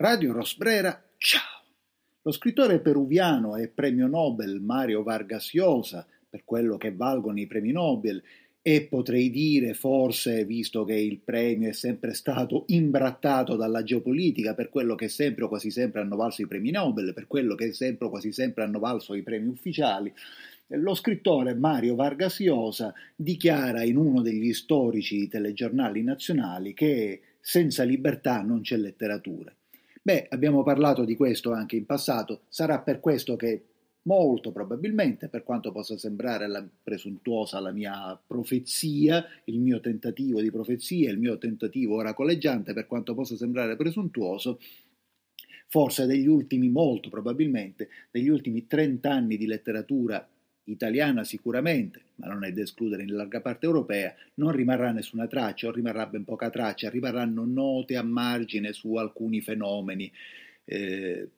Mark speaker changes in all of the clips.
Speaker 1: Radio Rosbrera, ciao! Lo scrittore peruviano e premio Nobel Mario Vargas Llosa, per quello che valgono i premi Nobel, e potrei dire forse, visto che il premio è sempre stato imbrattato dalla geopolitica, per quello che sempre o quasi sempre hanno valso i premi Nobel, per quello che sempre o quasi sempre hanno valso i premi ufficiali, lo scrittore Mario Vargas Llosa dichiara in uno degli storici telegiornali nazionali che senza libertà non c'è letteratura. Beh, abbiamo parlato di questo anche in passato, sarà per questo che molto probabilmente, per quanto possa sembrare la, presuntuosa la mia profezia, il mio tentativo di profezia, il mio tentativo oracoleggiante, per quanto possa sembrare presuntuoso, forse degli ultimi, molto probabilmente, degli ultimi 30 anni di letteratura italiana sicuramente, ma non è da escludere in larga parte europea, non rimarrà nessuna traccia o rimarrà ben poca traccia, rimarranno note a margine su alcuni fenomeni. Eh,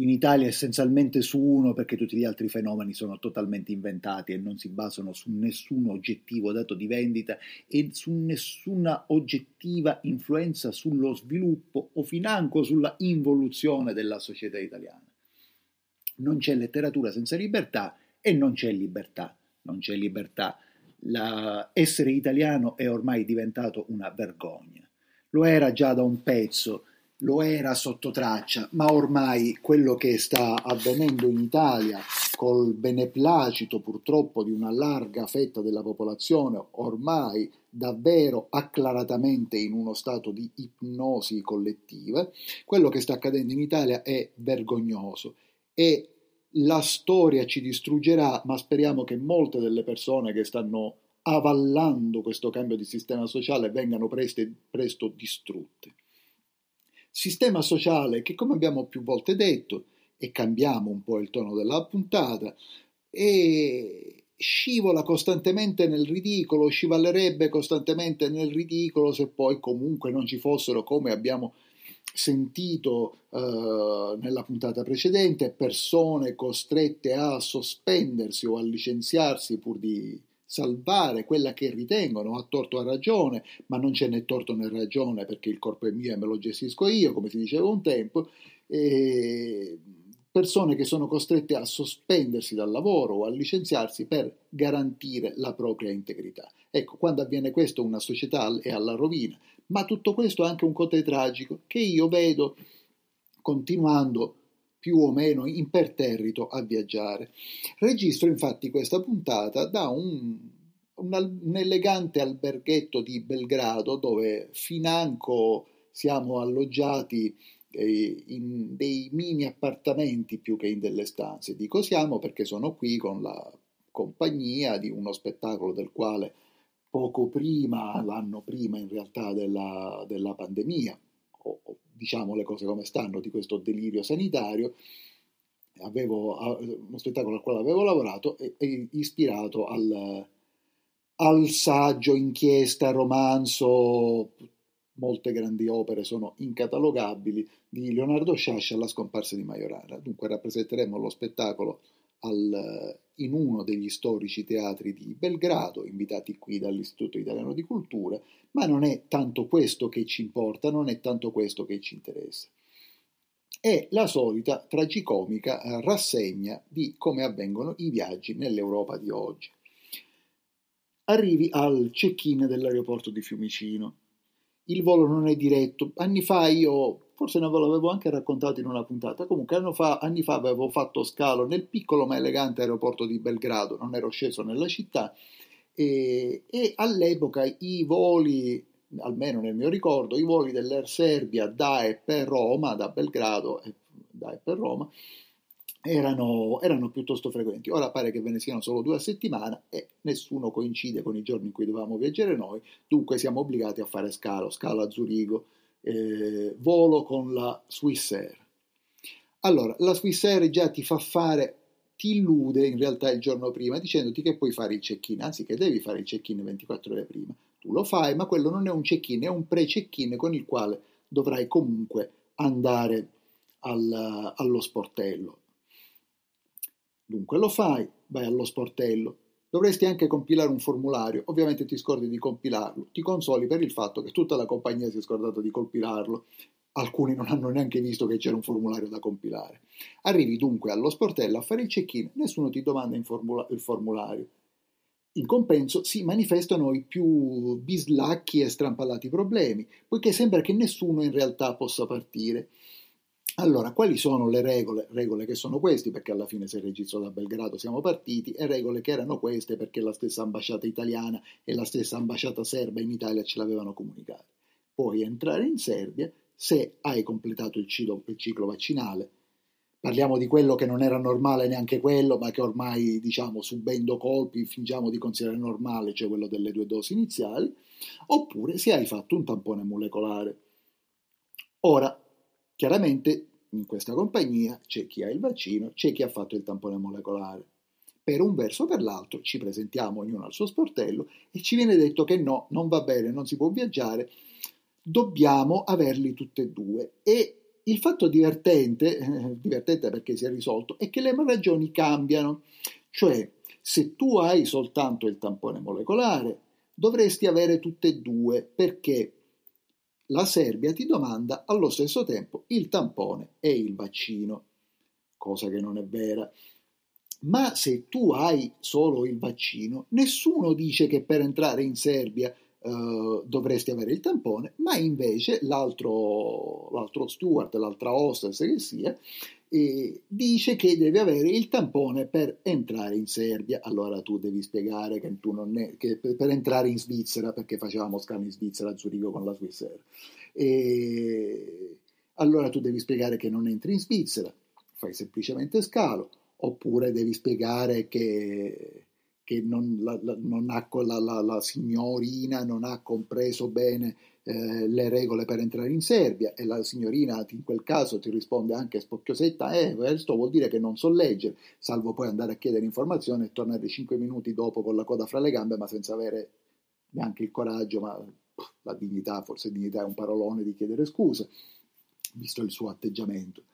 Speaker 1: in Italia essenzialmente su uno perché tutti gli altri fenomeni sono totalmente inventati e non si basano su nessun oggettivo dato di vendita e su nessuna oggettiva influenza sullo sviluppo o financo sulla involuzione della società italiana. Non c'è letteratura senza libertà e non c'è libertà, non c'è libertà. La, essere italiano è ormai diventato una vergogna. Lo era già da un pezzo, lo era sotto traccia, ma ormai quello che sta avvenendo in Italia col beneplacito purtroppo di una larga fetta della popolazione, ormai davvero acclaratamente in uno stato di ipnosi collettiva, quello che sta accadendo in Italia è vergognoso e la storia ci distruggerà, ma speriamo che molte delle persone che stanno avallando questo cambio di sistema sociale vengano presto, presto distrutte. Sistema sociale che, come abbiamo più volte detto, e cambiamo un po' il tono della puntata, e scivola costantemente nel ridicolo, scivallerebbe costantemente nel ridicolo se poi comunque non ci fossero, come abbiamo sentito uh, nella puntata precedente, persone costrette a sospendersi o a licenziarsi pur di salvare quella che ritengono a torto o a ragione, ma non c'è né torto né ragione perché il corpo è mio e me lo gestisco io, come si diceva un tempo, e persone che sono costrette a sospendersi dal lavoro o a licenziarsi per garantire la propria integrità. Ecco, quando avviene questo una società è alla rovina, ma tutto questo ha anche un cote tragico che io vedo continuando più o meno imperterrito a viaggiare. Registro infatti questa puntata da un, un, un elegante alberghetto di Belgrado dove financo siamo alloggiati eh, in dei mini appartamenti più che in delle stanze. Dico siamo perché sono qui con la compagnia di uno spettacolo del quale poco prima, l'anno prima in realtà della, della pandemia, o, o diciamo le cose come stanno, di questo delirio sanitario, avevo uno spettacolo al quale avevo lavorato e, e ispirato al, al saggio, inchiesta, romanzo, molte grandi opere sono incatalogabili, di Leonardo Sciascia alla scomparsa di Majorana. Dunque rappresenteremo lo spettacolo al, in uno degli storici teatri di Belgrado, invitati qui dall'Istituto Italiano di Cultura, ma non è tanto questo che ci importa, non è tanto questo che ci interessa. È la solita tragicomica eh, rassegna di come avvengono i viaggi nell'Europa di oggi. Arrivi al check-in dell'aeroporto di Fiumicino. Il volo non è diretto. Anni fa io forse ne l'avevo anche raccontato in una puntata, comunque fa, anni fa avevo fatto scalo nel piccolo ma elegante aeroporto di Belgrado, non ero sceso nella città. E, e all'epoca i voli, almeno nel mio ricordo, i voli dell'Air Serbia da e per Roma, da Belgrado e da e per Roma, erano, erano, piuttosto frequenti. Ora pare che ve ne siano solo due a settimana e nessuno coincide con i giorni in cui dovevamo viaggiare noi, dunque siamo obbligati a fare scalo, scalo a Zurigo, eh, volo con la Swiss Air. Allora, la Swiss Air già ti fa fare, ti illude in realtà il giorno prima dicendoti che puoi fare il check-in, anzi che devi fare il check-in 24 ore prima. Tu lo fai, ma quello non è un check-in, è un pre-check-in con il quale dovrai comunque andare al, allo sportello. Dunque lo fai, vai allo sportello, Dovresti anche compilare un formulario, ovviamente ti scordi di compilarlo, ti consoli per il fatto che tutta la compagnia si è scordata di compilarlo alcuni non hanno neanche visto che c'era un formulario da compilare. Arrivi dunque allo sportello a fare il check-in, nessuno ti domanda il formulario. In compenso si manifestano i più bislacchi e strampalati problemi, poiché sembra che nessuno in realtà possa partire. Allora, quali sono le regole? Regole che sono queste, perché alla fine se il registro da Belgrado siamo partiti, e regole che erano queste perché la stessa ambasciata italiana e la stessa ambasciata serba in Italia ce l'avevano comunicato. Puoi entrare in Serbia se hai completato il ciclo, il ciclo vaccinale, parliamo di quello che non era normale neanche quello, ma che ormai, diciamo, subendo colpi fingiamo di considerare normale, cioè quello delle due dosi iniziali, oppure se hai fatto un tampone molecolare. Ora, chiaramente in questa compagnia c'è chi ha il vaccino, c'è chi ha fatto il tampone molecolare. Per un verso o per l'altro ci presentiamo ognuno al suo sportello e ci viene detto che no, non va bene, non si può viaggiare dobbiamo averli tutti e due. E il fatto divertente, eh, divertente perché si è risolto, è che le ragioni cambiano. Cioè, se tu hai soltanto il tampone molecolare, dovresti avere tutte e due perché la Serbia ti domanda allo stesso tempo il tampone e il vaccino, cosa che non è vera. Ma se tu hai solo il vaccino, nessuno dice che per entrare in Serbia Uh, dovresti avere il tampone, ma invece l'altro, l'altro steward, l'altra hostess che sia, eh, dice che devi avere il tampone per entrare in Serbia. Allora tu devi spiegare che tu non è, che per, per, entrare in Svizzera, perché facevamo scalo in Svizzera a Zurigo con la Swissair. E allora tu devi spiegare che non entri in Svizzera, fai semplicemente scalo, oppure devi spiegare che che non, la, la, non ha, la, la, signorina non ha compreso bene eh, le regole per entrare in Serbia e la signorina in quel caso ti risponde anche spocchiosetta, eh, questo vuol dire che non so leggere, salvo poi andare a chiedere informazioni e tornare cinque minuti dopo con la coda fra le gambe ma senza avere neanche il coraggio, ma la dignità, forse dignità è un parolone di chiedere scusa, visto il suo atteggiamento.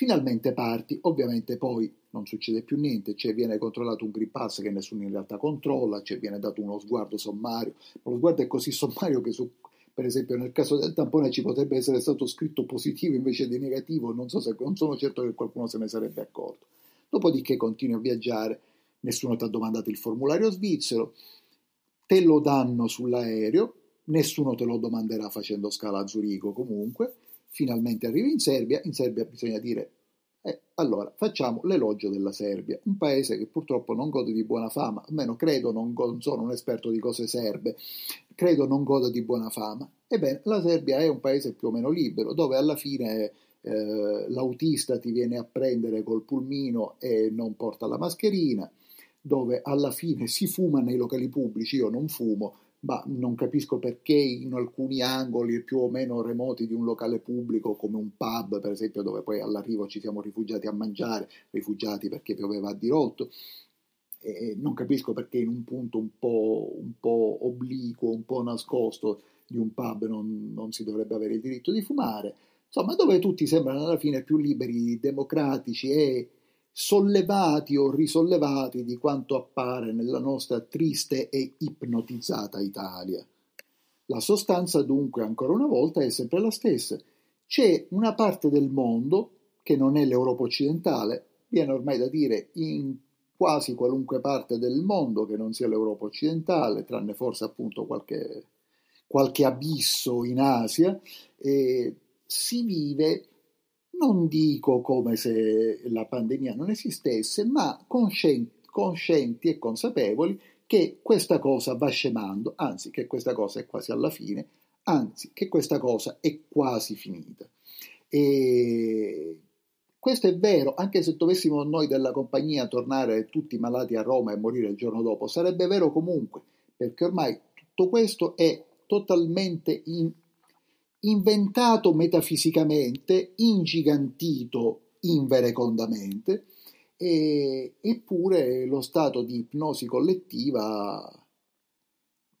Speaker 1: Finalmente parti, ovviamente poi non succede più niente, cioè viene controllato un Green Pass che nessuno in realtà controlla, cioè viene dato uno sguardo sommario, ma lo sguardo è così sommario che su, per esempio nel caso del tampone ci potrebbe essere stato scritto positivo invece di negativo, non, so se, non sono certo che qualcuno se ne sarebbe accorto. Dopodiché continui a viaggiare, nessuno ti ha domandato il formulario svizzero, te lo danno sull'aereo, nessuno te lo domanderà facendo scala a Zurigo comunque, finalmente arrivi in Serbia, in Serbia bisogna dire eh, allora facciamo l'elogio della Serbia, un paese che purtroppo non gode di buona fama, almeno credo, non, go- non sono un esperto di cose serbe, credo non goda di buona fama. Ebbene, la Serbia è un paese più o meno libero, dove alla fine eh, l'autista ti viene a prendere col pulmino e non porta la mascherina, dove alla fine si fuma nei locali pubblici, io non fumo, ma non capisco perché in alcuni angoli più o meno remoti di un locale pubblico come un pub per esempio dove poi all'arrivo ci siamo rifugiati a mangiare, rifugiati perché pioveva a dirotto, e non capisco perché in un punto un po', un po obliquo, un po' nascosto di un pub non, non si dovrebbe avere il diritto di fumare, insomma dove tutti sembrano alla fine più liberi, democratici e sollevati o risollevati di quanto appare nella nostra triste e ipnotizzata Italia. La sostanza dunque ancora una volta è sempre la stessa. C'è una parte del mondo, che non è l'Europa occidentale, viene ormai da dire in quasi qualunque parte del mondo che non sia l'Europa occidentale, tranne forse appunto qualche, qualche abisso in Asia, e si vive non dico come se la pandemia non esistesse, ma conscienti, conscienti e consapevoli che questa cosa va scemando, anzi che questa cosa è quasi alla fine, anzi che questa cosa è quasi finita. E questo è vero, anche se dovessimo noi della compagnia tornare tutti malati a Roma e morire il giorno dopo, sarebbe vero comunque, perché ormai tutto questo è totalmente in, inventato metafisicamente, ingigantito inverecondamente, e, eppure lo stato di ipnosi collettiva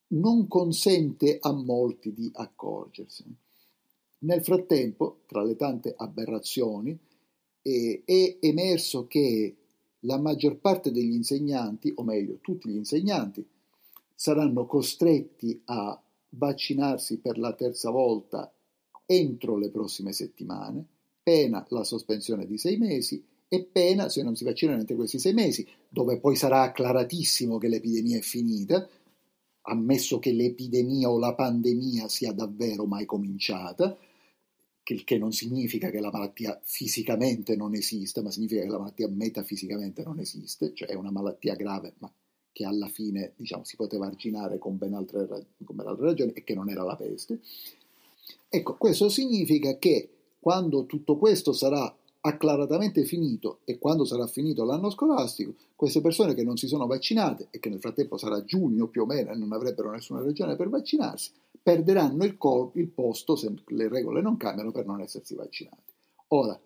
Speaker 1: non consente a molti di accorgersene. Nel frattempo, tra le tante aberrazioni, eh, è emerso che la maggior parte degli insegnanti, o meglio tutti gli insegnanti, saranno costretti a vaccinarsi per la terza volta entro le prossime settimane, pena la sospensione di sei mesi e pena se non si vaccinano entro questi sei mesi, dove poi sarà acclaratissimo che l'epidemia è finita, ammesso che l'epidemia o la pandemia sia davvero mai cominciata, il che non significa che la malattia fisicamente non esiste, ma significa che la malattia metafisicamente non esiste, cioè è una malattia grave, ma che alla fine diciamo, si poteva arginare con ben, altre, con ben altre ragioni e che non era la peste. Ecco, questo significa che quando tutto questo sarà acclaratamente finito e quando sarà finito l'anno scolastico, queste persone che non si sono vaccinate e che nel frattempo sarà giugno più o meno e non avrebbero nessuna ragione per vaccinarsi, perderanno il, col- il posto se le regole non cambiano per non essersi vaccinati. Ora,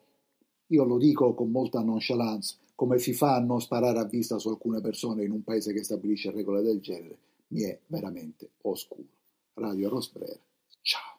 Speaker 1: io lo dico con molta nonchalance, come si fa a non sparare a vista su alcune persone in un paese che stabilisce regole del genere, mi è veramente oscuro. Radio Rosbrera, ciao.